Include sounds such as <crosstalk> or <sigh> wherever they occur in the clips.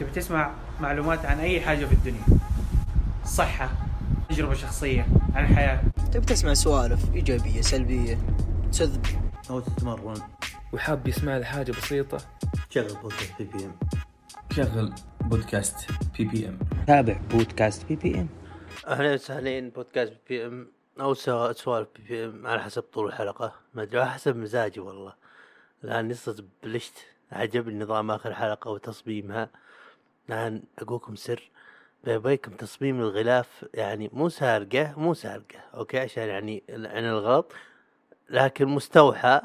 تبي تسمع معلومات عن أي حاجة في الدنيا. صحة تجربة شخصية عن الحياة تبي تسمع سوالف إيجابية سلبية تكذب أو تتمرن. وحاب يسمع لي حاجة بسيطة. شغل بودكاست PPM شغل بودكاست PPM تابع بودكاست PPM أهلا وسهلا بودكاست PPM أو سوا- سوالف PPM على حسب طول الحلقة. ما أدري على حسب مزاجي والله. لأن صرت بلشت. عجبني نظام آخر حلقة وتصميمها. الان أقولكم سر. بيبيكم تصميم الغلاف يعني مو سارقة مو سارقة أوكي؟ عشان يعني عن الغلط. لكن مستوحى.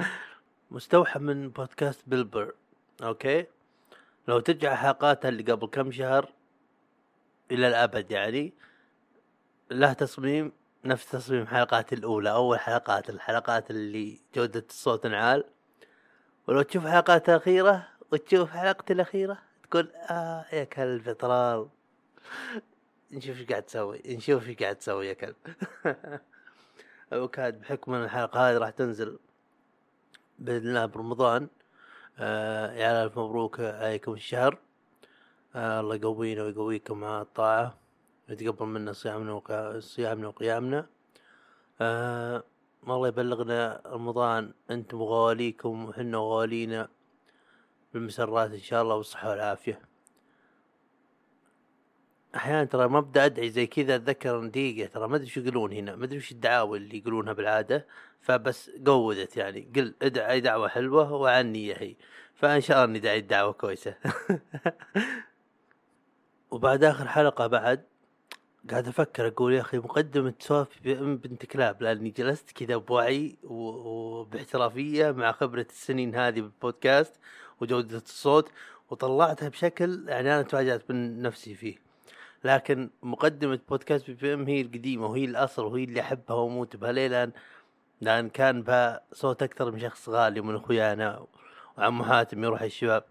<laughs> مستوحى من بودكاست بلبر أوكي؟ لو ترجع حلقاتها اللي قبل كم شهر إلى الأبد يعني له تصميم نفس تصميم الحلقات الأولى أول حلقات الحلقات اللي جودة الصوت نعال ولو تشوف الحلقات الأخيرة وتشوف حلقتي الأخيرة تقول آه يا كلب طلال. نشوف إيش قاعد تسوي نشوف إيش قاعد تسوي يا كلب. <laughs> وكاد بحكم إن الحلقة هذه راح تنزل بإذن الله برمضان آه يا ألف مبروك عليكم الشهر. آه الله يقوينا ويقويكم على الطاعة ويتقبل منا صيامنا وقا... صيامنا وقيامنا. آه الله يبلغنا رمضان أنتم غواليكم وحنا غوالينا. بالمسرات إن شاء الله والصحة والعافية. أحيانا ترى ما أبدأ أدعي زي كذا أتذكر دقيقة ترى ما أدري شو يقولون هنا ما أدري وش الدعاوى اللي يقولونها بالعادة فبس قودت يعني قل ادعي أي دعوة حلوة وعني هي. فإن شاء الله اني داعي الدعوة كويسة. <laughs> وبعد آخر حلقة بعد قاعد أفكر أقول يا أخي مقدمة سوالف بنت كلاب لأني جلست كذا بوعي وباحترافية مع خبرة السنين هذه بالبودكاست وجودة الصوت وطلعتها بشكل يعني أنا تفاجأت من نفسي فيه. لكن مقدمة بودكاست بي بي إم هي القديمة وهي الأصل وهي اللي أحبها وأموت بها. ليه؟ لأن لأن كان بها صوت أكثر من شخص غالي من أخويانا وعمو حاتم يروح الشباب.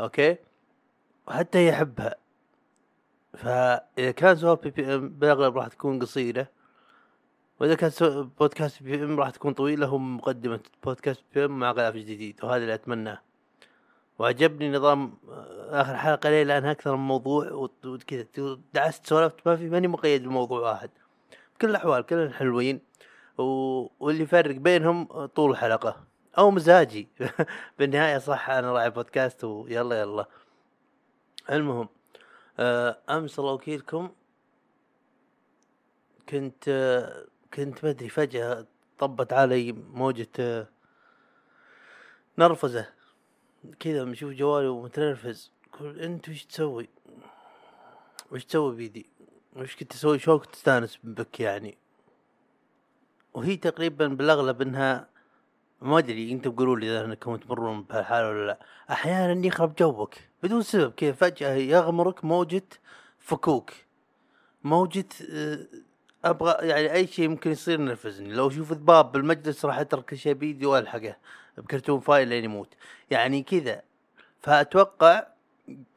أوكي؟ وحتى يحبها فإذا كان سؤال بي بي إم بالأغلب راح تكون قصيرة. وإذا كان بودكاست بي إم راح تكون طويلة هم مقدمة بودكاست بي إم مع غلاف جديد وهذا اللي أتمناه. وعجبني نظام آه، آخر حلقة ليه لأنها أكثر من موضوع وكذا. دعست سولفت ما في ماني مقيد بموضوع واحد. بكل الأحوال كلهم حلوين و... واللي يفرق بينهم طول الحلقة. أو مزاجي. <laughs> بالنهاية صح أنا راعي بودكاست ويلا يلا المهم آه، أمس الله وكيلكم كنت آه، كنت ما أدري فجأة طبت علي موجة آه، نرفزة. كذا مشوف جوالي ومتنرفز. قول انت وش تسوي؟ وش تسوي بيدي؟ وش كنت تسوي؟ شو كنت تستانس بك يعني؟ وهي تقريبا بالأغلب إنها ما أدري أنتم قولوا لي إذا إنكم تمرون بهالحالة ولا لا. أحيانا يخرب جوك. بدون سبب. كذا فجأة يغمرك موجة فكوك. موجة آه، أبغى يعني أي شيء ممكن يصير ينرفزني. لو أشوف ذباب بالمجلس راح أترك كل شيء بيدي وألحقه بكرتون فاين لين يموت. يعني كذا. فأتوقع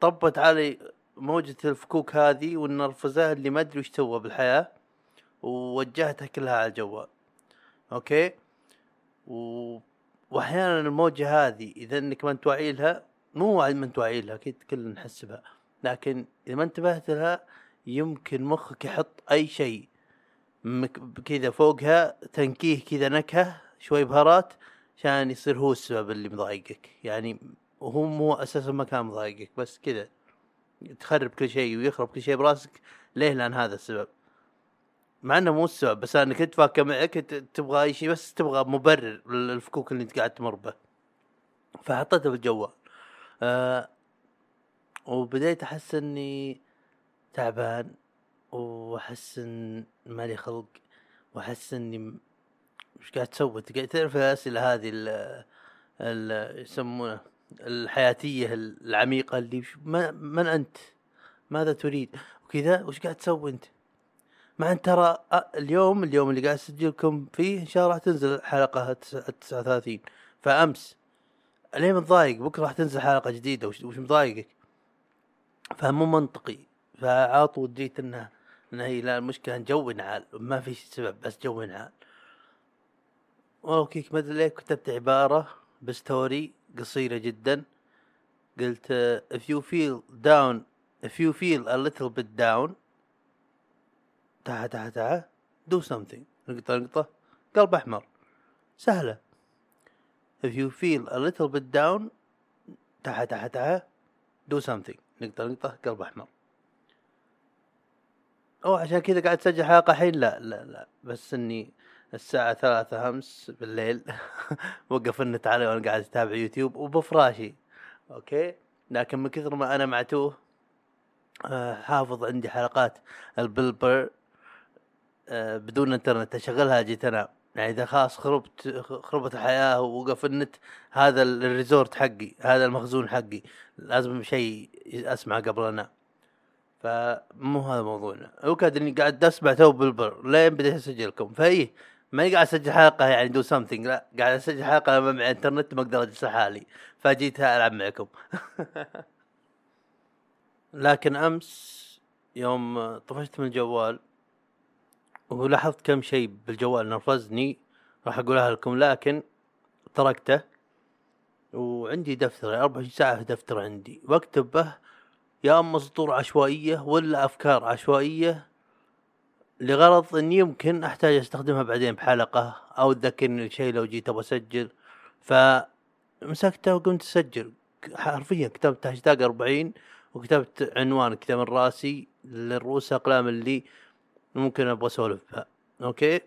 طبت علي موجة الفكوك هذه والنرفزة اللي ما أدري وش سوى بالحياة ووجهتها كلها على الجوال. أوكي؟ و... وأحيانا الموجة هذه إذا إنك ما انت واعي لها مو ما انت واعي لها أكيد كلنا نحس بها. لكن إذا ما انتبهت لها يمكن مخك يحط أي شيء. كذا فوقها تنكيه كذا نكهة شوي بهارات عشان يصير هو السبب اللي مضايقك. يعني وهو مو أساسا ما كان مضايقك بس كذا. تخرب كل شيء ويخرب كل شيء براسك. ليه؟ لأن هذا السبب. مع إنه مو السبب بس أنا كنت فاكر معك تبغى أي شيء بس تبغى مبرر للفكوك اللي أنت قاعد تمر به. فحطيته بالجوال آه وبديت أحس إني تعبان. وأحس إن مالي خلق وأحس إني م- وش قاعد تسوي تعرف الأسئلة هذه ال ال يسمونه الحياتية العميقة اللي ما- من أنت؟ ماذا تريد؟ وكذا وش قاعد تسوي أنت؟ مع إن ترى اليوم اليوم اللي قاعد اسجلكم فيه إن شاء الله راح تنزل حلقة 39 فأمس ليه متضايق؟ بكرة راح تنزل حلقة جديدة وش, وش مضايقك؟ فمو منطقي. فعاطوا وديت انه إنه هي لا المشكلة إن جو نعال ما في سبب بس جو نعال والله كيك ما أدري ليه كتبت عبارة بستوري قصيرة جدا. قلت if you feel down if you feel a little bit down. تعا تعا تعا do something. نقطة نقطة. قلب أحمر. سهلة. If you feel a little bit down. تعا تعا تعا do something. نقطة نقطة. قلب أحمر. أو عشان كذا قاعد تسجل حلقة الحين؟ لا لا لا. بس إني الساعة ثلاثة أمس بالليل <laughs> وقف النت علي وأنا قاعد أتابع يوتيوب وبفراشي. okay؟ لكن من كثر ما أنا معتوه آه، حافظ عندي حلقات البلبر آه، بدون إنترنت. أشغلها جيت انام يعني إذا خلاص خربت خربت الحياة ووقف النت هذا ال- ال resort حقي هذا المخزون حقي. لازم شيء أسمعه قبل أنام. فمو هذا موضوعنا. وكاد إني قاعد اسمع تو بلبر لين بديت أسجلكم. فإيه ماني قاعد أسجل حلقة يعني do something لا قاعد أسجل حلقة لما معي إنترنت ما أقدر أجلس لحالي. فجيت ألعب معكم. <laughs> لكن أمس يوم طفشت من الجوال ولاحظت كم شيء بالجوال نرفزني راح اقولها لكم. لكن تركته وعندي دفتر 24 ساعة في دفتر عندي. وأكتب به يا أما سطور عشوائية ولا أفكار عشوائية لغرض اني يمكن أحتاج أستخدمها بعدين بحلقة أو تذكرني الشيء لو جيت أبغى أسجل. فمسكته وقمت أسجل. حرفيا كتبت هاشتاج 40 وكتبت عنوان كذا من راسي للرؤوس اقلام اللي ممكن أبغى اسولف بها okay؟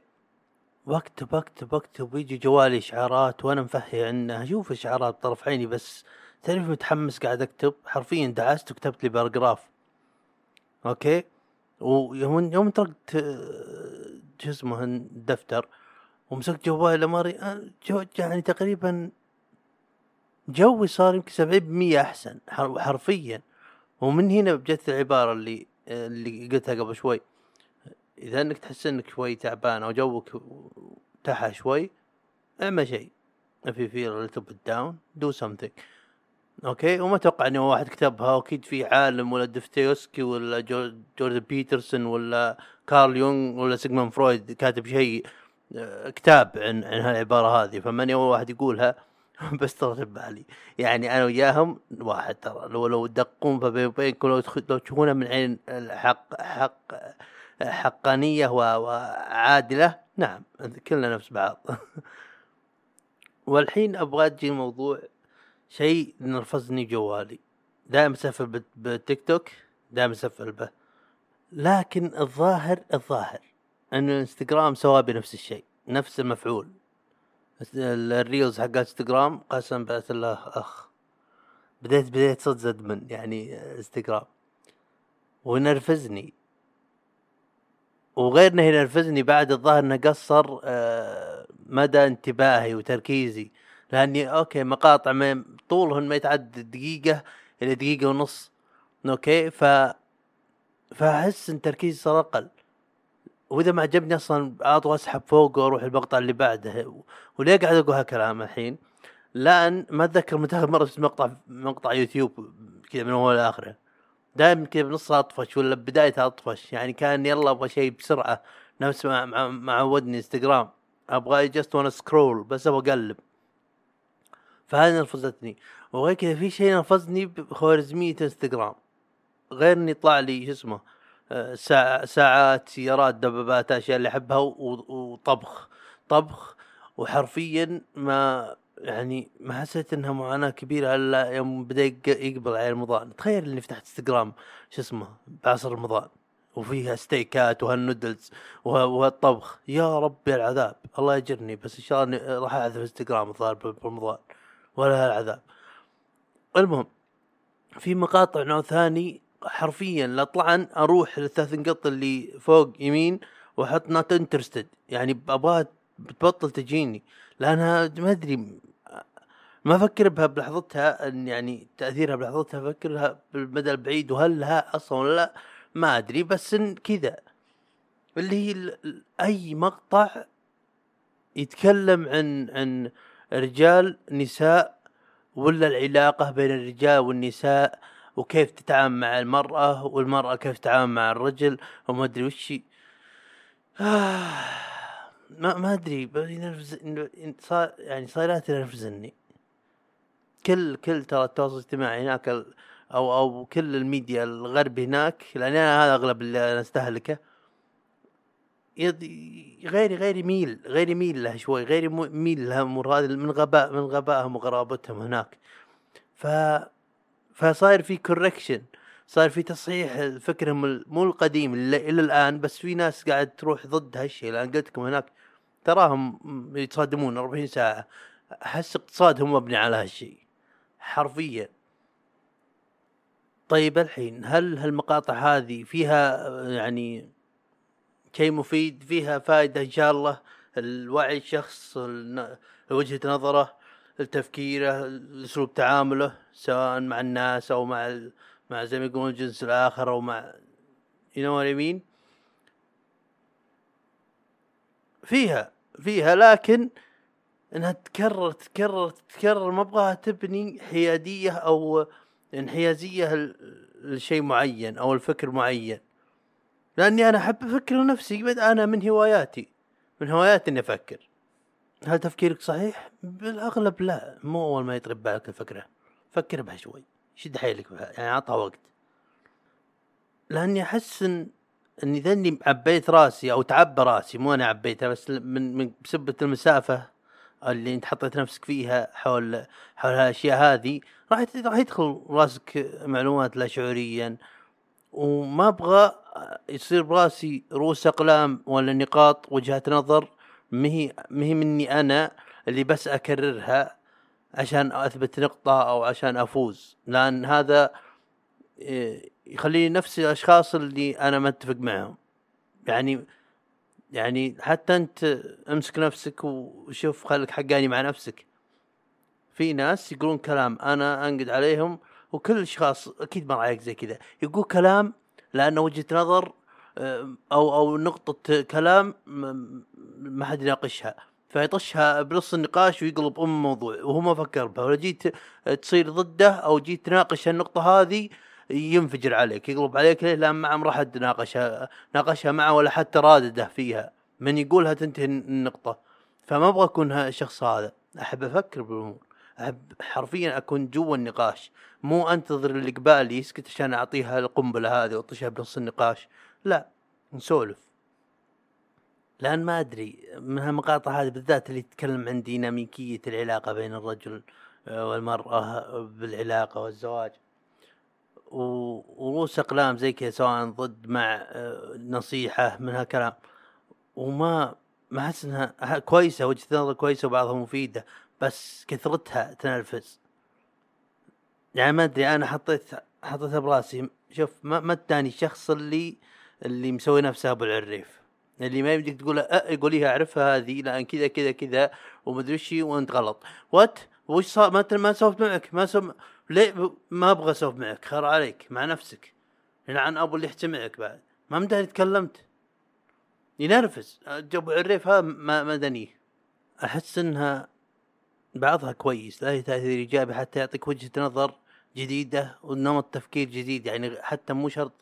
واكتب اكتب اكتب ويجي جوالي إشعارات وأنا مفهي عنها أشوف إشعارات بطرف عيني بس تعرف متحمس قاعد أكتب؟ حرفيا دعست وكتبت لي paragraph. okay؟ ويوم يوم تركت شو اسمه الدفتر ومسكت جوالي لماري آه، جو يعني تقريبا جوي صار يمكن سبعين بالمية أحسن حر- حرفيا. ومن هنا جت العبارة اللي اللي قلتها قبل شوي. إذا إنك تحس إنك شوي تعبان أو جوك تحى شوي اعمل شيء if you feel a little bit down do something. okay وما أتوقع إنه واحد كتبها. وأكيد في عالم ولا دوستويفسكي ولا جو- جوردن بيترسون ولا كارل يونغ ولا سيغمون فرويد كاتب شيء آه، كتاب عن عن هالعبارة هذه. فماني أول واحد يقولها. <laughs> بس ترى بالي. يعني أنا وياهم واحد ترى. لو لو تدقون فبين لو لو تشوفونها من عين الحق حق حقانية وعادلة نعم كلنا نفس بعض. <laughs> والحين أبغى أجي موضوع شيء نرفزني جوالي. دائما اسفل بالتيك توك دائما اسفل به. لكن الظاهر الظاهر إن الانستغرام سوا بنفس الشيء نفس المفعول. ال- ال reels حق إنستغرام قسم بالله الله أخ. بديت بديت صد زدمن يعني إنستغرام. ونرفزني. وغير انه ينرفزني بعد الظاهر إنه قصر آه، مدى انتباهي وتركيزي. لأني okay مقاطع ما طولهن ما يتعدى دقيقة إلى دقيقة ونص. okay؟ ف فأحس إن تركيزي صار أقل. وإذا ما عجبني أصلا اطوى أسحب فوق وأروح المقطع اللي بعده. وليه قاعد أقول هالكلام الحين؟ لأن ما أتذكر متى اخر مرة شفت مقطع مقطع يوتيوب كذا من أول لآخره. دائما كذا بنصها أطفش ولا بدايتها أطفش. يعني كأن يلا أبغى شيء بسرعة. نفس ما عودني انستغرام أبغى جست وأنا سكرول بس أبغى أقلب. فهذه نرفزتني. وغير كذا في شيء نرفزني بخوارزمية إنستغرام. غير إني يطلع لي شو اسمه آه، ساعة ساعات سيارات دبابات أشياء اللي أحبها وطبخ. طبخ وحرفيا ما يعني ما حسيت إنها معاناة كبيرة إلا يوم بدأ يق- يقبل على رمضان. تخيل إني فتحت إنستغرام شو اسمه بعصر رمضان. وفيها ستيكات وهالنودلز وه- وهالطبخ. يا ربي العذاب. الله يجرني بس إن شاء الله راح اعذب إنستغرام الظاهر برمضان. ولا هالعذاب المهم في مقاطع نوع ثاني حرفيا لا طلعن أروح للثلاث نقط اللي فوق يمين وأحط not interested يعني أبغاها بتبطل تجيني لانها ما أدري ما أفكر بها بلحظتها إن يعني تأثيرها بلحظتها افكرها بالمدى البعيد وهل لها أصلا ولا لا؟ ما أدري بس إن كذا. اللي هي أي مقطع يتكلم عن عن رجال نساء ولا العلاقة بين الرجال والنساء وكيف تتعامل مع المرأة والمرأة كيف تتعامل مع الرجل وما أدري وش. آه <sighs> ما ما أدري بس ينرفز صار يعني صايرات تنرفزني. كل كل ترى التواصل الاجتماعي هناك أو أو كل الميديا الغربي هناك لأن أنا هذا أغلب اللي أنا أستهلكه. غير غير يميل غير يميل له شوي غير يميل لها من غباء من غبائهم وغرابتهم هناك. ف فصاير في كوركشن صار في تصحيح فكرهم مو القديم إلى الآن بس في ناس قاعد تروح ضد هالشيء لأن قلت لكم هناك تراهم يتصادمون 40 ساعة. أحس اقتصادهم مبني على هالشيء حرفيا. طيب الحين هل هالمقاطع هذه فيها يعني شيء مفيد فيها فائدة إن شاء الله. الوعي الشخص وجهة نظره تفكيره أسلوب تعامله سواء مع الناس أو مع مع زي ما يقولون الجنس الآخر أو مع what I mean فيها فيها لكن إنها تكرر تكرر تكرر ما ابغاها تبني حيادية أو انحيازيه ل- لشيء معين أو الفكر معين. لأني أنا أحب أفكر لنفسي أنا من هواياتي من هواياتي إني أفكر. هل تفكيرك صحيح؟ بالأغلب لا مو أول ما يطرب بالك الفكرة. فكر بها شوي. شد حيلك بها؟ يعني عطها وقت. لأني أحس إن إني ذا اني عبيت رأسي أو تعبى رأسي. مو أنا عبيتها بس من من بسبة المسافة اللي أنت حطيت نفسك فيها حول حول هالأشياء هذه راح راح يدخل رأسك معلومات لا شعوريا. وما أبغى يصير براسي رؤوس أقلام ولا نقاط وجهات نظر. مهي مهي مني أنا اللي بس أكررها عشان أثبت نقطة أو عشان أفوز. لأن هذا إيه، يخليني نفس الأشخاص اللي أنا ما أتفق معهم. يعني يعني حتى أنت أمسك نفسك وشوف خليك حقاني مع نفسك. في ناس يقولون كلام أنا أنقد عليهم وكل الأشخاص أكيد مر عليك زي كذا. يقول كلام لأنه وجهة نظر آه، أو أو نقطة كلام ما حد يناقشها. فيطشها بنص النقاش ويقلب أم موضوع وهو ما فكر بها. ولا جيت تصير ضده أو جيت تناقش النقطه هذه ينفجر عليك يقلب عليك ليه لأن ما عمره حد ناقشها ناقشها معه ولا حتى رادده فيها. من يقولها تنتهي النقطة. فما أبغى أكون الشخص هذا. أحب أفكر بالأمور. حرفيا أكون جوا النقاش. مو أنتظر اللي قبالي يسكت عشان أعطيها القنبلة هذه وأطشها بنص النقاش. لا نسولف. لأن ما أدري من هالمقاطع هذه بالذات اللي تتكلم عن ديناميكية العلاقة بين الرجل آه، والمرأة بالعلاقة والزواج. ورؤوس أقلام زي كذا سواء ضد مع آه، نصيحة من هالكلام. وما ما أحس إنها كويسة وجهة نظر كويسة وبعضها مفيدة. بس كثرتها تنرفز. يعني ما أدري أنا حطيت حطيتها براسي. شوف ما ما أداني الشخص اللي اللي مسوي نفسه أبو العريف. اللي ما يمديك تقول أه يقول أعرفها هذه لأن كذا كذا كذا ومدري هي وأنت غلط. what وش صار؟ ما ما سولفت معك. ما سو ليه؟ ما أبغى أسولف معك. خير عليك مع نفسك. لعن أبو اللي يحتمعك معك بعد. ما مداني تكلمت. ينرفز. أبو عريف هذا دنيه. أحس إنها بعضها كويس لها تأثير إيجابي حتى يعطيك وجهة نظر جديدة ونمط تفكير جديد يعني حتى مو شرط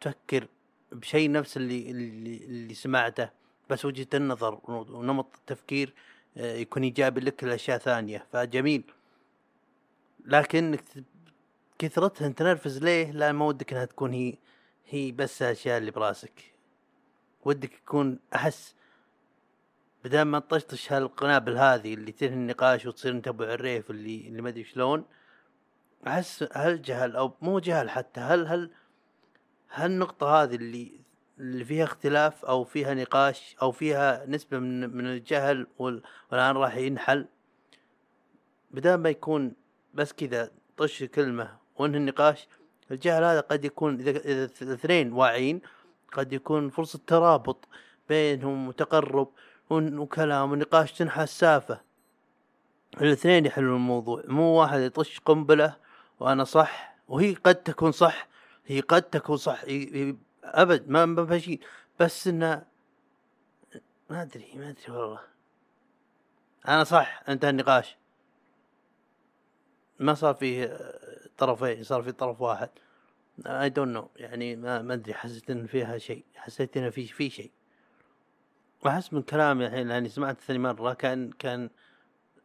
تفكر بشيء نفس اللي اللي, اللي سمعته بس وجهة النظر ونمط التفكير آه، يكون إيجابي لك لأشياء ثانية فجميل لكن كثرتها تنرفز ليه؟ لا ما ودك إنها تكون هي هي بس الأشياء اللي براسك ودك يكون أحس بدل ما تطشطش هالقنابل هذه اللي تنهي النقاش وتصير أنت أبو عريف اللي اللي ما أدري شلون أحس هل جهل أو مو جهل حتى هل هل هالنقطة هذه اللي اللي فيها اختلاف أو فيها نقاش أو فيها نسبة من من الجهل وال- والآن راح ينحل؟ بدل ما يكون بس كذا طش كلمة وانهي النقاش الجهل هذا قد يكون اذا الاثنين واعيين قد يكون فرصة ترابط بينهم وتقرب وكلام ونقاش تنحى السافة. الاثنين يحلون الموضوع مو واحد يطش قنبلة وأنا صح وهي قد تكون صح هي قد تكون صح أبد ما ما شيء. بس إنه ما أدري ما أدري والله. أنا صح انتهى النقاش. ما صار فيه طرفين صار فيه طرف واحد. I don't know يعني ما ما أدري حسيت إن فيها شيء حسيت ان في في شيء. وأحس من كلامي الحين لأني سمعت ثاني مرة كان كان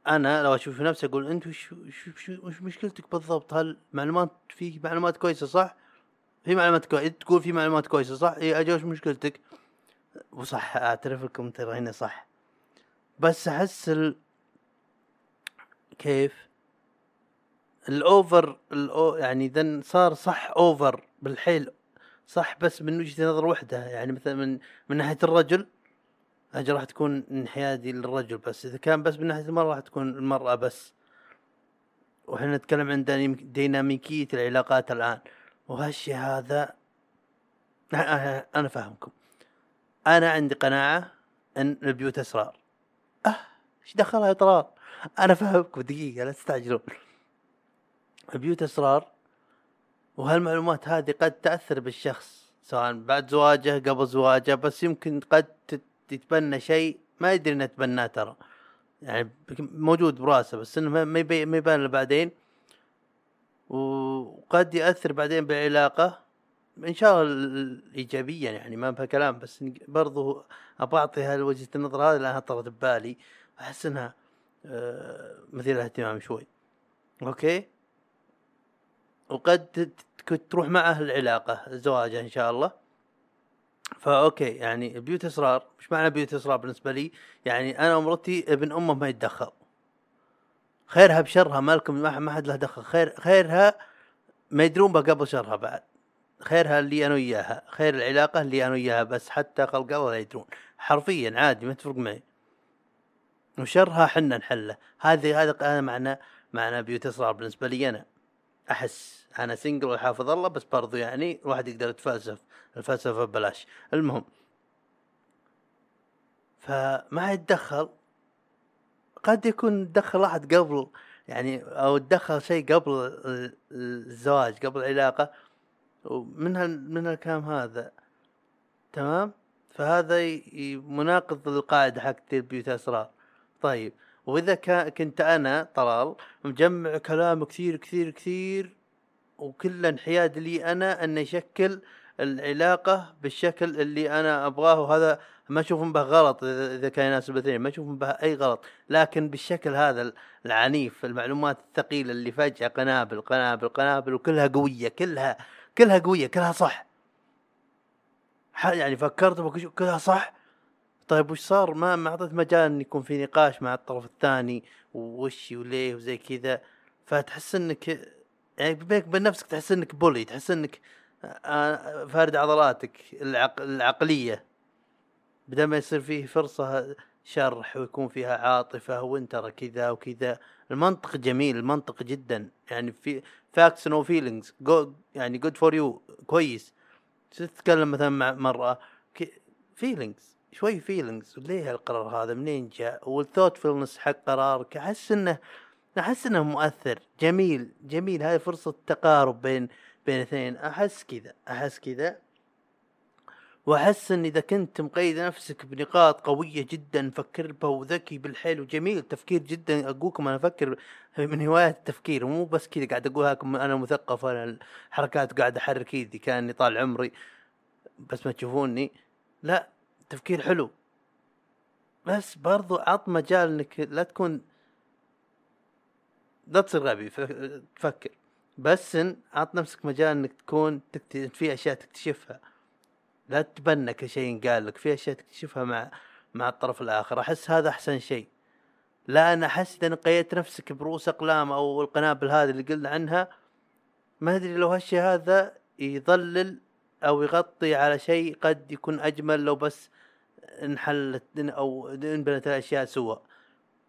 أنا لو أشوف نفسي أقول أنت وش وش, وش, وش مشكلتك بالضبط؟ هل معلومات في معلومات كويسة صح؟ في معلومات كويسه تقول في معلومات كويسة صح؟ اي أجل وش مشكلتك؟ وصح أعترف لكم ترى هنا صح. بس أحس ال... كيف؟ ال over الأو يعني إذا صار صح over بالحيل صح بس من وجهة نظر وحدة يعني مثلا من من ناحية الرجل أجل راح تكون انحيادي للرجل بس. إذا كان بس من ناحية المرأة راح تكون المرأة بس. وحنا نتكلم عن ديناميك- ديناميكية العلاقات الآن. وهالشي هذا أنا فاهمكم. أنا عندي قناعة إن البيوت أسرار. أه إيش دخلها إطرار؟ أنا فاهمكم دقيقة لا تستعجلون. البيوت أسرار وهالمعلومات هذه قد تأثر بالشخص سواء بعد زواجه قبل زواجه بس يمكن قد تتبنى شيء ما يدري إنه تبناه ترى. يعني موجود براسه بس إنه ما- ما يبان بعدين. وقد ياثر بعدين بالعلاقه إن شاء الله ال- ال- ايجابيا يعني ما فيها كلام بس برضو ابى أعطي هالوجهه النظر هذه لأنها طرت ببالي. أحس إنها آه، مثيرة اهتمام شوي. أوكي؟ وقد تروح معه العلاقة زواجه إن شاء الله. ف okay يعني بيوت اسرار وش معنى بيوت اسرار بالنسبة لي؟ يعني أنا ومرتي ابن أمه ما يتدخل. خيرها بشرها مالكم ما حد له دخل. خير خيرها ما يدرون بها قبل شرها بعد. خيرها اللي أنا وياها. خير العلاقة اللي أنا وياها بس حتى خلق الله لا يدرون. حرفيا عادي ما تفرق معي. وشرها حنا نحله. هذه هذا أنا معنى معنى بيوت اسرار بالنسبة لي أنا. أحس أنا single وحافظ الله بس برضو يعني الواحد يقدر يتفلسف الفلسفة ببلاش. المهم فما يتدخل قد يكون تدخل احد قبل يعني أو تدخل شيء قبل ال- الزواج قبل العلاقة ومن هال من الكلام هذا تمام؟ فهذا مناقض للقاعدة حقت البيوت اسرار طيب وإذا كنت أنا طلال مجمع كلام كثير كثير كثير وكل انحياد لي أنا انه يشكل العلاقة بالشكل اللي أنا أبغاه وهذا ما أشوف به غلط إذا كان يناسب الاثنين ما أشوف به أي غلط. لكن بالشكل هذا العنيف المعلومات الثقيلة اللي فجأة قنابل قنابل قنابل وكلها قوية كلها كلها قوية كلها صح. يعني فكرت كلها صح؟ طيب وش صار؟ ما ما أعطيت مجال إن يكون في نقاش مع الطرف الثاني وش وليه وزي كذا. فتحس إنك يعني بينك وبين نفسك تحس إنك bully تحس إنك آه، فارد عضلاتك العق... العقلية. بدل ما يصير فيه فرصة شرح ويكون فيها عاطفة وانت ترى كذا وكذا. المنطق جميل المنطق جدا. يعني في facts no feelings يعني good for you كويس. تتكلم مثلا مع مرأة feelings شوي feelings ليه القرار هذا؟ منين جاء؟ وال thoughtfulness حق قرارك؟ أحس إنه أحس إنه مؤثر. جميل جميل. هذه فرصة تقارب بين بين اثنين. أحس كذا أحس كذا. وأحس إن إذا كنت مقيد نفسك بنقاط قوية جدا مفكر بها وذكي بالحيل. وجميل تفكير جدا. أقولكم أنا أفكر من هوايات التفكير. مو بس كذا قاعد أقولها لكم أنا مثقف أنا الحركات قاعد أحرك إيدي كأني طال عمري. بس ما تشوفوني. لا. تفكير حلو. بس برضو عط مجال إنك لا تكون لا تصير غبي تفكر. بس إن عط نفسك مجال إنك تكون تكت... في أشياء تكتشفها. لا تتبنى كل شيء قال لك في أشياء تكتشفها مع مع الطرف الآخر. أحس هذا أحسن شيء. لا أنا أحس إذا قيدت نفسك برؤوس أقلام أو القنابل هذه اللي قلنا عنها ما أدري لو هالشيء هذا يضلل أو يغطي على شيء قد يكون أجمل لو بس انحلت أو انبنت الأشياء سوا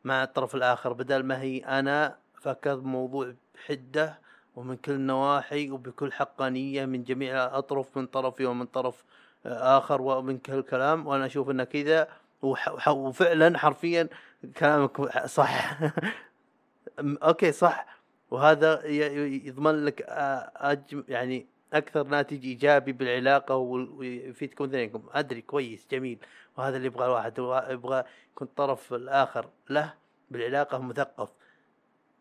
مع الطرف الآخر بدل ما هي أنا فكرت بموضوع بحدة ومن كل النواحي وبكل حقانية من جميع الاطراف من طرفي ومن طرف آه، آخر ومن كل كلام وأنا أشوف إنه كذا. وفعلا حرفيا كلامك <laughs> صح. أوكي صح. وهذا يضمن لك آه، أجم يعني أكثر ناتج إيجابي بالعلاقة ويفيدكم اثنينكم أدري كويس جميل. وهذا اللي يبغى الواحد يبغى يكون الطرف الآخر له بالعلاقة مثقف.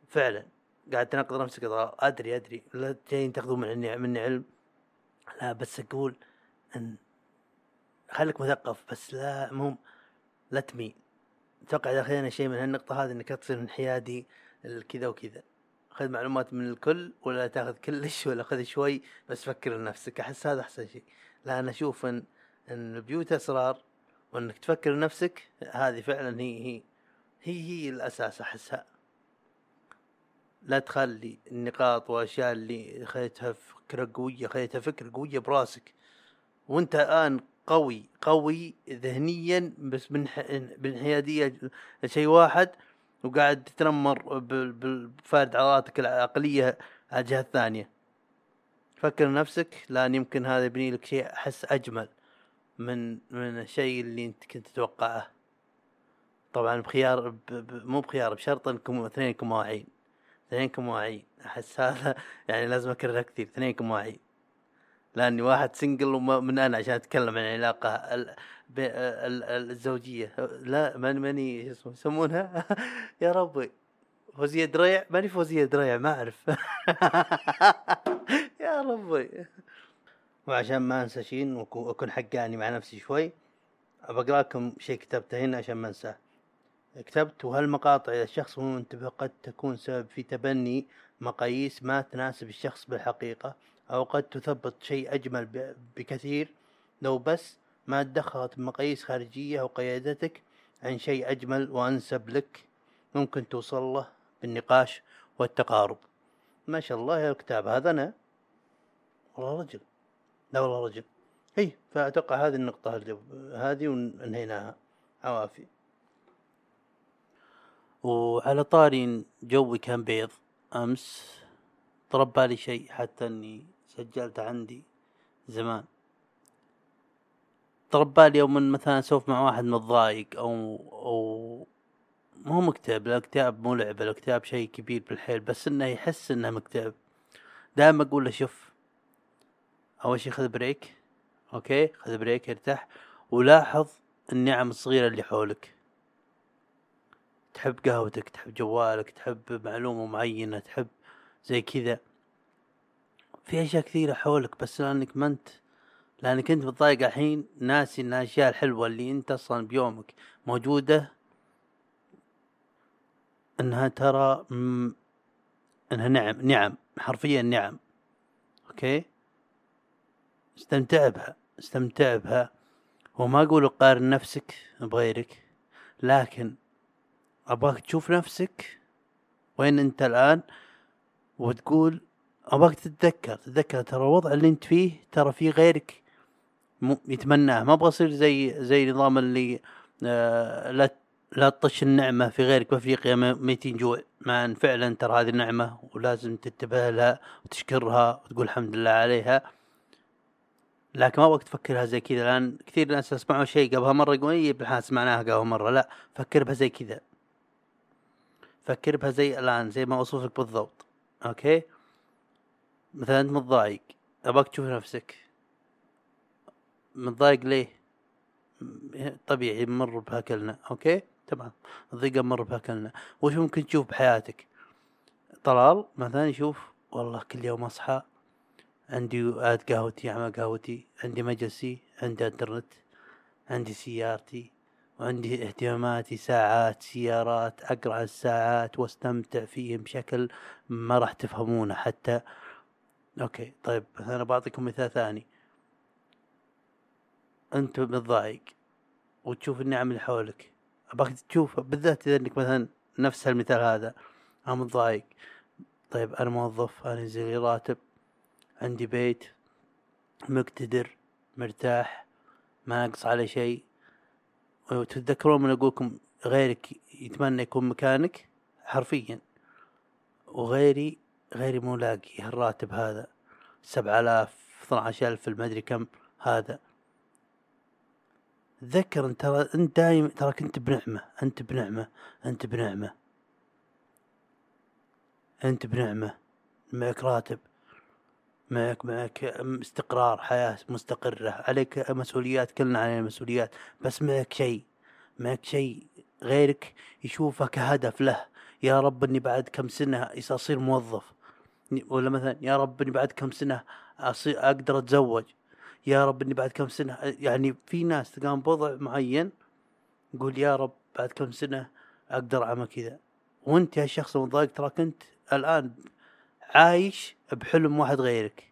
فعلا. قاعد تناقض نفسك. أدري أدري. لا جايين تاخذون مني مني علم. لا بس أقول إن خليك مثقف بس لا مو لا تميل. أتوقع إذا اخذنا شيء من هالنقطة هذه إنك تصير انحيادي كذا وكذا. خذ معلومات من الكل ولا تاخذ كلش ولا خذ شوي بس فكر لنفسك. أحس هذا أحسن شيء. لا أنا أشوف إن إن البيوت أسرار. وانك تفكر لنفسك هذه فعلا هي هي هي هي الأساس أحسها. لا تخلي النقاط والاشياء اللي خليتها فكرة قوية خليتها فكرة قوية براسك. وانت الآن قوي قوي ذهنيا بس بانح- بانحياديه شيء واحد وقاعد تتنمر بفارد عضلاتك العقلية على الجهة الثانية. فكر نفسك لأن يمكن هذا يبني لك شيء أحس أجمل. من من الشيء اللي انت كنت تتوقعه. طبعا بخيار ب- ب- مو بخيار بشرط انكم اثنينكم واعيين. اثنينكم واعيين. أحس <laughs> هذا يعني لازم أكررها كثير. اثنينكم واعيين. لأني واحد سنجل ومن أنا عشان أتكلم عن العلاقة ال- ب- ال- ال- الزوجية. لا ماني ماني شو اسمه يسمونها؟ <laughs> يا ربي. فوزية دريع؟ ماني فوزية دريع ما أعرف. <laughs> يا ربي. وعشان ما أنسى شيء وأكون حقاني مع نفسي شوي بقرا لكم شيء كتبته هنا عشان ما أنساه. كتبت وهالمقاطع إذا الشخص مو منتبه قد تكون سبب في تبني مقاييس ما تناسب الشخص بالحقيقة أو قد تثبت شيء أجمل بكثير. لو بس ما تدخلت بمقاييس خارجية وقيادتك عن شيء أجمل وأنسب لك ممكن توصل له بالنقاش والتقارب. ما شاء الله يا الكتاب هذا أنا. والله رجل. لا والله رجل. هي فأتوقع هذه النقطة هذه وانهيناها. عوافي. وعلى طاري جوي كان بيض. أمس طرب بالي شيء حتى إني سجلته عندي زمان. طرا ببالي يوم مثلا أسولف مع واحد متضايق أو أو مو مكتئب الاكتئاب مو لعبة الاكتئاب شيء كبير بالحيل بس إنه يحس إنه مكتئب. دائما أقول له شوف أول شي خذ break okay؟ خذ break ارتاح. ولاحظ النعم الصغيرة اللي حولك. تحب قهوتك تحب جوالك تحب معلومة معينة تحب زي كذا. في أشياء كثيرة حولك بس لأنك ما أنت لأنك أنت متضايق الحين ناسي إن الأشياء الحلوة اللي أنت أصلا بيومك موجودة. إنها ترى م... إنها نعم نعم حرفيا نعم. أوكي؟ استمتع بها استمتع بها. وما أقول قارن نفسك بغيرك لكن أبغاك تشوف نفسك وين أنت الآن وتقول أبغاك تتذكر تتذكر ترى الوضع اللي أنت فيه ترى في غيرك يتمناه. ما أبغى اصير زي زي نظام اللي آه لا لا تطش النعمة في غيرك م- ميتين جوع. مع أن فعلا ترى هذه نعمة ولازم تنتبه لها وتشكرها وتقول الحمد لله عليها. لكن ما أبغاك تفكرها زي كذا لأن كثير ناس يسمعوا شيء قبلها مرة يقول اي بالحال سمعناها قبل مرة. لا فكر بها زي كذا. فكر بها زي الآن زي ما اوصف لك بالضبط. okay؟ مثلا أنت متضايق أبغاك تشوف نفسك. متضايق ليه؟ طبيعي مر به كلنا okay؟ تمام. الضيقة مر به كلنا وش ممكن تشوف بحياتك؟ طلال مثلا يشوف والله كل يوم أصحى عندي آد قهوتي اعمل قهوتي عندي مجلسي عندي انترنت عندي سيارتي وعندي اهتماماتي ساعات سيارات عن الساعات واستمتع فيهم بشكل ما راح تفهمونه حتى. أوكي طيب أنا بعطيكم مثال ثاني. أنت متضايق وتشوف النعم اللي حولك. ابغاك تشوف بالذات إذا إنك مثلا نفس المثال هذا أنا متضايق. طيب أنا موظف ينزل لي راتب. عندي بيت مقتدر مرتاح ما ناقص على شيء. وتتذكرون من أقولكم غيرك يتمنى يكون مكانك؟ حرفيا. وغيري غيري مو لاقي هالراتب هذا. سبعة آلاف عشر ألف المدري كم هذا. تذكر انت ترى أنت دايم تراك انت بنعمة. أنت بنعمة. أنت بنعمة. أنت بنعمة. معك راتب. معك معك. استقرار حياة مستقرة. عليك مسؤوليات كلنا علينا مسؤوليات. بس معك شيء معك شيء غيرك يشوفه كهدف له. يا رب إني بعد كم سنة اصير موظف. ولا مثلا يا رب إني بعد كم سنة أصير أقدر أتزوج. يا رب إني بعد كم سنة يعني في ناس تقام بوضع معين يقول يا رب بعد كم سنة أقدر أعمل كذا. وأنت يا الشخص المتضايق تراك أنت الآن عايش بحلم واحد غيرك.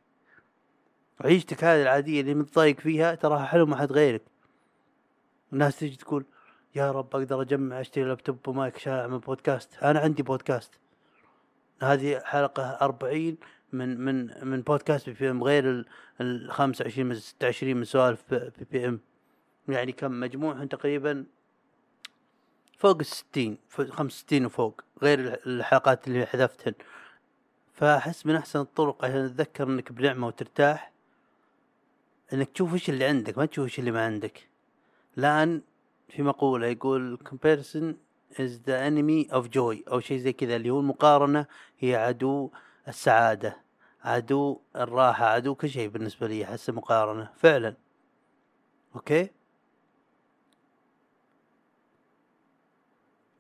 عيشتك هذه العادية اللي متضايق فيها تراها حلم واحد غيرك. الناس تيجي تقول يا رب أقدر أجمع أشتري لابتوب ومايك عشان اعمل بودكاست. أنا عندي بودكاست. هذه حلقة أربعين من من من بودكاست PPM غير ال- ال 25 من 26 من سوالف PPM يعني كم؟ مجموعهم تقريبا فوق الستين فوق 65 وفوق غير الح- الحلقات اللي حذفتهن. فأحس من أحسن الطرق عشان تتذكر إنك بنعمة وترتاح إنك تشوف إيش اللي عندك ما تشوف إيش اللي ما عندك. لأن في مقولة يقول comparison is the enemy of joy أو شيء زي كذا اللي هو المقارنة هي عدو السعادة عدو الراحة عدو كل شيء بالنسبة لي أحس مقارنة فعلا. أوكي؟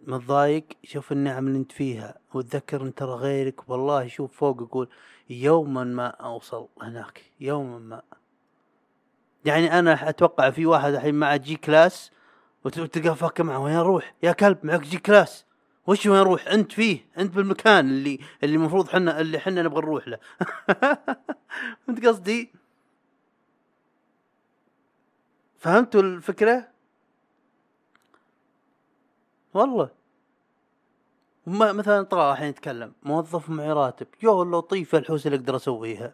متضايق شوف النعم اللي انت فيها وتذكر ان ترى غيرك والله شوف فوق يقول يوما ما أوصل هناك يوما ما. يعني أنا أتوقع في واحد الحين معه G-Class وت- وتلقاه فاكر معه وين أروح؟ يا كلب معك G-Class. وش وين نروح أنت فيه أنت بالمكان اللي اللي المفروض حنا اللي حنا نبغى نروح له. <laughs> فهمت قصدي؟ فهمتوا الفكرة؟ والله. ما مثلا طلع الحين يتكلم موظف معي راتب. يو لطيفة الحوسه اللي أقدر أسويها.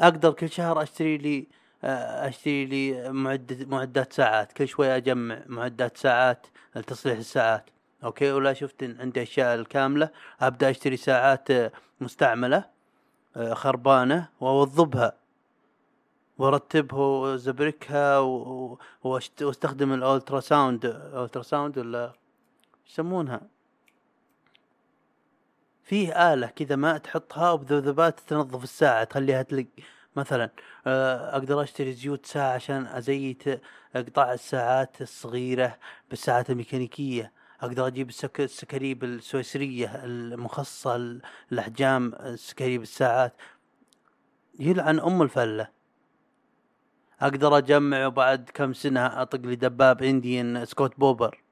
أقدر كل شهر أشتري لي آه، أشتري لي معدة معدات ساعات. كل شوي أجمع معدات ساعات لتصليح الساعات. أوكي ولا شفت إن عندي أشياء الكاملة. أبدأ أشتري ساعات آه، مستعملة آه، خربانة وأوظبها. وارتبها وازبركها و- واستخدم ال ultrasound ultrasound ولا يسمونها؟ فيه آلة كذا ما تحطها وبذبذبات تنظف الساعة تخليها تلق مثلا آه، أقدر أشتري زيوت ساعة عشان أزيت اقطاع الساعات الصغيرة بالساعات الميكانيكية. أقدر أجيب السك... السكريب السويسرية المخصصة لاحجام السكريب الساعات. يلعن أم الفلة. أقدر أجمع وبعد كم سنة أطق لي دباب Indian Scout Bobber.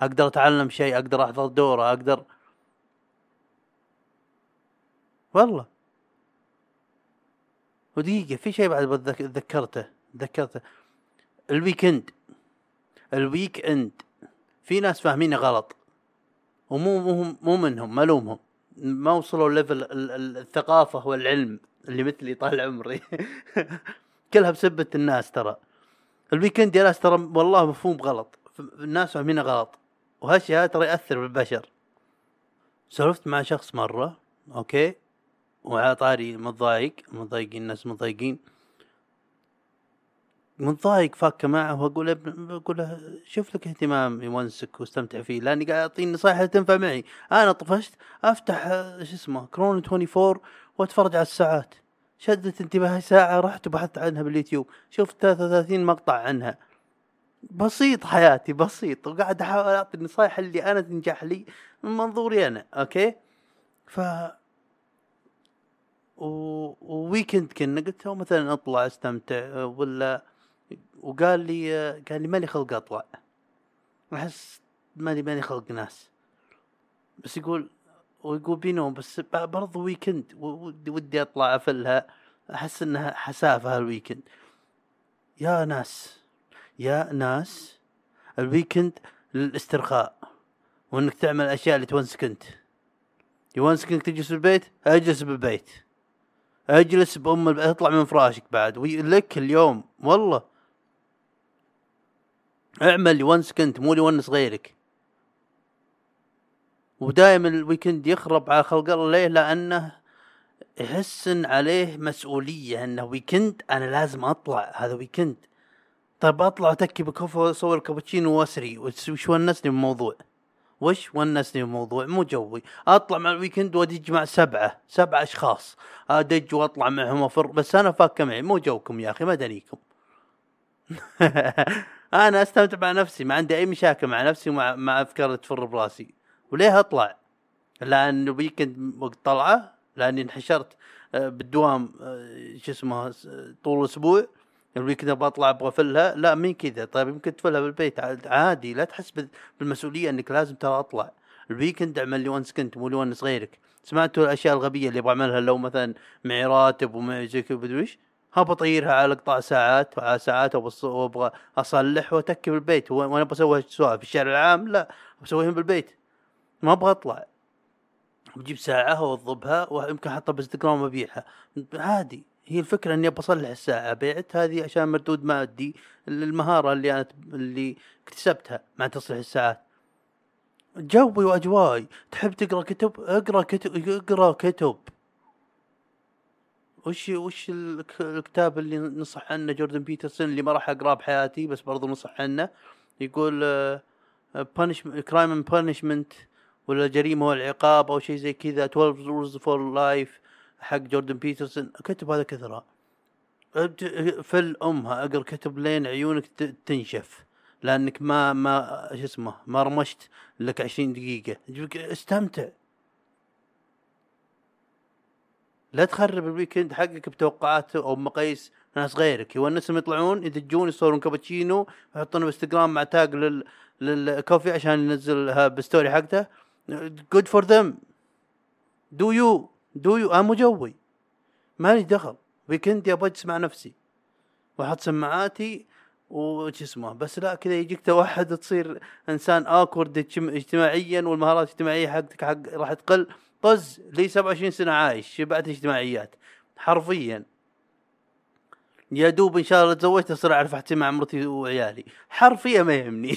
أقدر أتعلم شيء أقدر أحضر دورة أقدر. والله. ودقيقة في شيء بعد ذكرته ذكرته. ال weekend. ال weekend في ناس فاهمينه غلط. ومو مو مو منهم ما لومهم ما وصلوا level ال- ال- الثقافة والعلم اللي مثلي طال عمري. <laughs> كلها بسبة الناس ترى. ال weekend يا ناس ترى والله مفهوم غلط. الناس فاهمينه غلط. وهالشيء هذا ترى يأثر بالبشر. سولفت مع شخص مرة أوكي؟ وعلى طاري متضايق متضايقين الناس متضايقين. متضايق فاكه معه وأقول له بقول له شوف لك اهتمام يونسك واستمتع فيه لأني قاعد اعطيه نصائح تنفع معي. أنا طفشت أفتح شو اسمه كرون 24 وأتفرج على الساعات. شدت انتباهي ساعة رحت وبحثت عنها باليوتيوب. شفت 33 مقطع عنها. بسيط حياتي بسيط. وقاعد أحاول أعطي النصائح اللي أنا تنجح لي من منظوري أنا أوكي؟ ف و... و weekend كنا قلت له مثلا أطلع أستمتع ولا وقال لي قال لي مالي خلق أطلع. أحس مالي مالي خلق ناس. بس يقول ويقول بينهم بس ب- برضو weekend ودي أطلع أفلها. أحس إنها حسافة هال weekend يا ناس يا ناس ال weekend للاسترخاء وإنك تعمل الاشياء اللي تونسك انت يونسك انك تجلس بالبيت أجلس بالبيت. أجلس بأم الب... أطلع من فراشك بعد. وي... لك اليوم والله. اعمل يونسك انت مو يونس غيرك. ودائما ال weekend يخرب على خلق الله ليه؟ لأنه يحس عليه مسؤولية إنه weekend أنا لازم أطلع هذا weekend. طيب أطلع أتكي بكوفي واصور كابتشينو وأسري وش ونسني بالموضوع وش ونسني بالموضوع مو جوي. أطلع مع ال weekend وأدج مع سبعة سبعة أشخاص. أدج وأطلع معهم افر بس أنا فاكة معي مو جوكم يا أخي ما دنيكم. <laughs> أنا أستمتع مع نفسي ما عندي أي مشاكل مع نفسي ومع مع أفكار تفر براسي. وليه أطلع؟ لأن ال weekend وقت طلعة لأني انحشرت آه، بالدوام آه، شو اسمه طول الأسبوع ال weekend بطلع أبغى أفلها. لا مين كذا؟ طيب يمكن تفلها بالبيت. عاد- عادي لا تحس بال- بالمسؤولية إنك لازم ترى أطلع. ال weekend أعمل لي ونس كنت مو ونس غيرك. سمعتوا الأشياء الغبية اللي أبغى أعملها لو مثلا معي راتب ومعي زي كذا ها بطيرها على قطاع ساعات وعلى ساعات وابغى اصلح وأتكي بالبيت. وأنا بسوي سواء في الشارع العام؟ لا بسويهم بالبيت. ما أبغى أطلع. بجيب ساعة واوظبها ويمكن أحطها بإنستغرام وأبيعها. عادي. هي الفكرة إني أبغى أصلح الساعة بعت هذه عشان مردود مادي. المهارة اللي أنا اللي اكتسبتها مع تصليح الساعات. جوي وأجوائي. تحب تقرأ كتب؟ اقرأ كتب اقرأ كتب. وش وش الك- الكتاب اللي نصح عنه؟ جوردن بيترسون اللي ما راح أقرأه بحياتي بس برضو نصح عنه. يقول punish Crime and Punishment ولا جريمة والعقاب أو شيء زي كذا. 12 Rules for Life حق جوردن بيترسون. كتب هذا أبت- فل امها اقرا كتب لين عيونك تنشف. لأنك ما ما شو اسمه ما رمشت لك 20 دقيقة. يجيك استمتع. لا تخرب ال weekend حقك بتوقعات أو مقاييس ناس غيرك. يونسهم يطلعون يدجون يصورون كابتشينو يحطونه بالانستغرام مع tag لل للكوفي عشان ينزلها بال story حقته. good for them do you do you أنا مجوي. مالي دخل. weekend يا بجلس مع نفسي. واحط سماعاتي وش اسمه بس لا كذا يجيك توحد تصير إنسان awkward اجتماعيا والمهارات الاجتماعية حقتك حق راح تقل. طز لي 27 سنة عايش شبعت اجتماعيات. حرفيا. يا دوب إن شاء الله تزوجت أصير أعرف احكي مع مرتي وعيالي. حرفيا ما يهمني.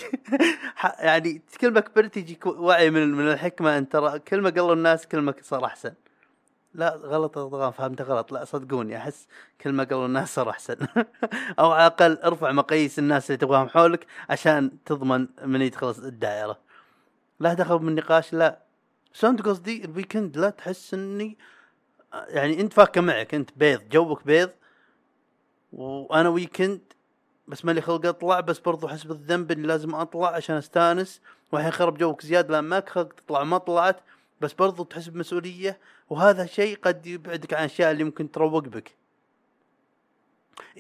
<laughs> يعني كل ما كبرت يجيك وعي من من الحكمة أن ترى كل ما قالوا الناس كل ما صار أحسن. لا غلط غلط فهمت غلط. لا صدقوني أحس كل ما قالوا الناس صار أحسن. <laughs> أو على الأقل ارفع مقاييس الناس اللي تبغاهم حولك عشان تضمن من يدخل الدائرة. لا دخل بالنقاش لا. فهمت قصدي الويكند لا تحس إني يعني أنت فاكه معك أنت بيض جوك بيض وأنا ويكند بس مالي خلق أطلع بس برضو احس بالذنب إني لازم أطلع عشان أستأنس. والحين خرب جوك زياده لأن ما خلق تطلع ما طلعت بس برضو تحس بمسؤوليه وهذا شيء قد يبعدك عن الاشياء اللي ممكن تروق بك.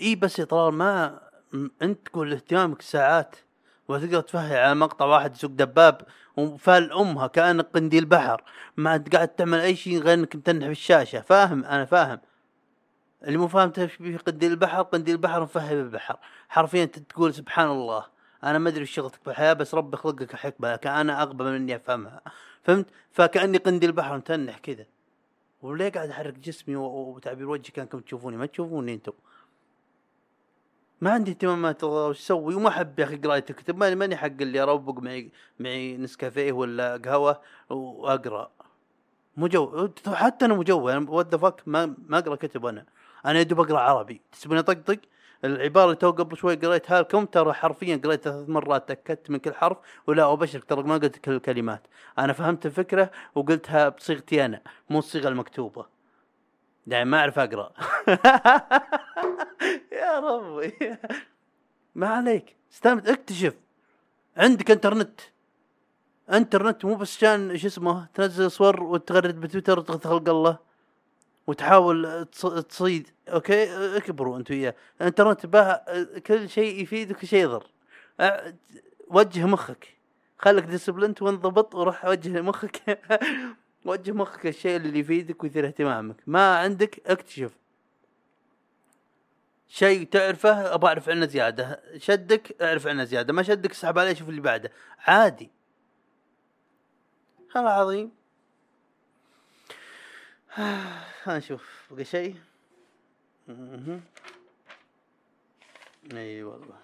إي بس يا طلال ما أنت تقول اهتمامك ساعات وتقدر تفهي على مقطع واحد يسوق دباب وفال أمها كأنك قنديل بحر. ما أنت قاعد تعمل أي شيء غير إنك متنح في الشاشه فاهم أنا فاهم. اللي مو فاهم تشبيه قنديل البحر قنديل البحر مفهي بالبحر. حرفيا تقول سبحان الله. أنا ما أدري شغلتك بالحياة بس ربي خلقك حكمة لكن أنا أغبى من اني أفهمها. فهمت؟ فكأني قنديل البحر متنح كذا. وليه قاعد أحرك جسمي وتعبير وجهي كانكم تشوفوني؟ ما تشوفوني أنتم. ما عندي اهتمامات. وش أسوي؟ وما أحب يا أخي قراية الكتب. ماني ماني حق اللي اروق معي معي نسكافيه ولا قهوة وأقرأ. مو جو حتى أنا مجوي أنا وات فك ما ما أقرأ كتب أنا. أنا يا دوب أقرأ عربي. تسبني اطقطق العبارة اللي تو قبل شوي قريتها لكم ترى حرفيا قريتها ثلاث مرات تأكدت من كل حرف. ولا أبشرك ترى ما قلت كل الكلمات. أنا فهمت الفكرة وقلتها بصيغتي أنا مو الصيغة المكتوبة. يعني ما أعرف أقرأ. <laughs> يا ربي. ما عليك. استمت. اكتشف. عندك إنترنت. إنترنت مو بس عشان شو اسمه تنزل صور وتغرد بتويتر وتغث خلق الله. وتحاول تص- تصيد أوكي؟ اكبروا أنتم وياه الانترنت به كل شيء يفيد وكل شيء يضر. وجه مخك. خليك disciplined وانضبط وروح وجه مخك. <laughs> وجه مخك الشيء اللي يفيدك ويثير اهتمامك. ما عندك اكتشف. شيء تعرفه أبغى أعرف عنه زيادة. شدك أعرف عنه زيادة. ما شدك اسحب عليه شوف اللي بعده. عادي. هلا عظيم <sighs> خلينا نشوف بقى شيء. إي والله.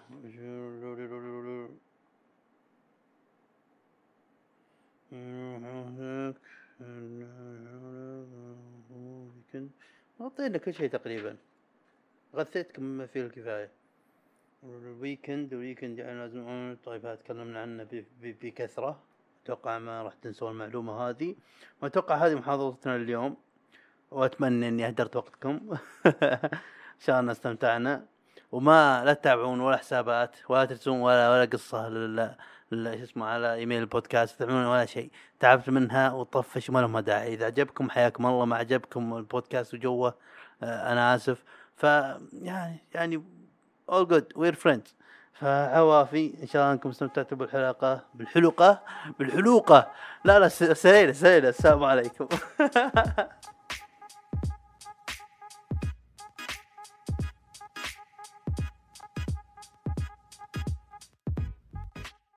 غطينا كل شيء تقريبا. غثيتكم بما فيه الكفاية. ال weekend ال weekend يعني لازم طيب تكلمنا عنه بكثرة. أتوقع ما راح تنسوا المعلومة هذه. وأتوقع هذه محاضرتنا اليوم. وأتمنى إني ما أهدرت وقتكم. <laughs> إن شاء الله استمتعنا. وما لا تتابعون ولا حسابات ولا ترسلون ولا ولا قصة لل شو اسمه على إيميل البودكاست تعملون ولا شيء. تعبت منها وطفش ما لهم داعي. إذا عجبكم حياكم الله ما عجبكم البودكاست وجوه آه، أنا آسف. ف يعني يعني all good. We're friends. فعوافي إن شاء الله أنكم استمتعتوا بالحلقة بالحلقة بالحلوقه لا لا سليله سليلة. السلام عليكم. <laughs>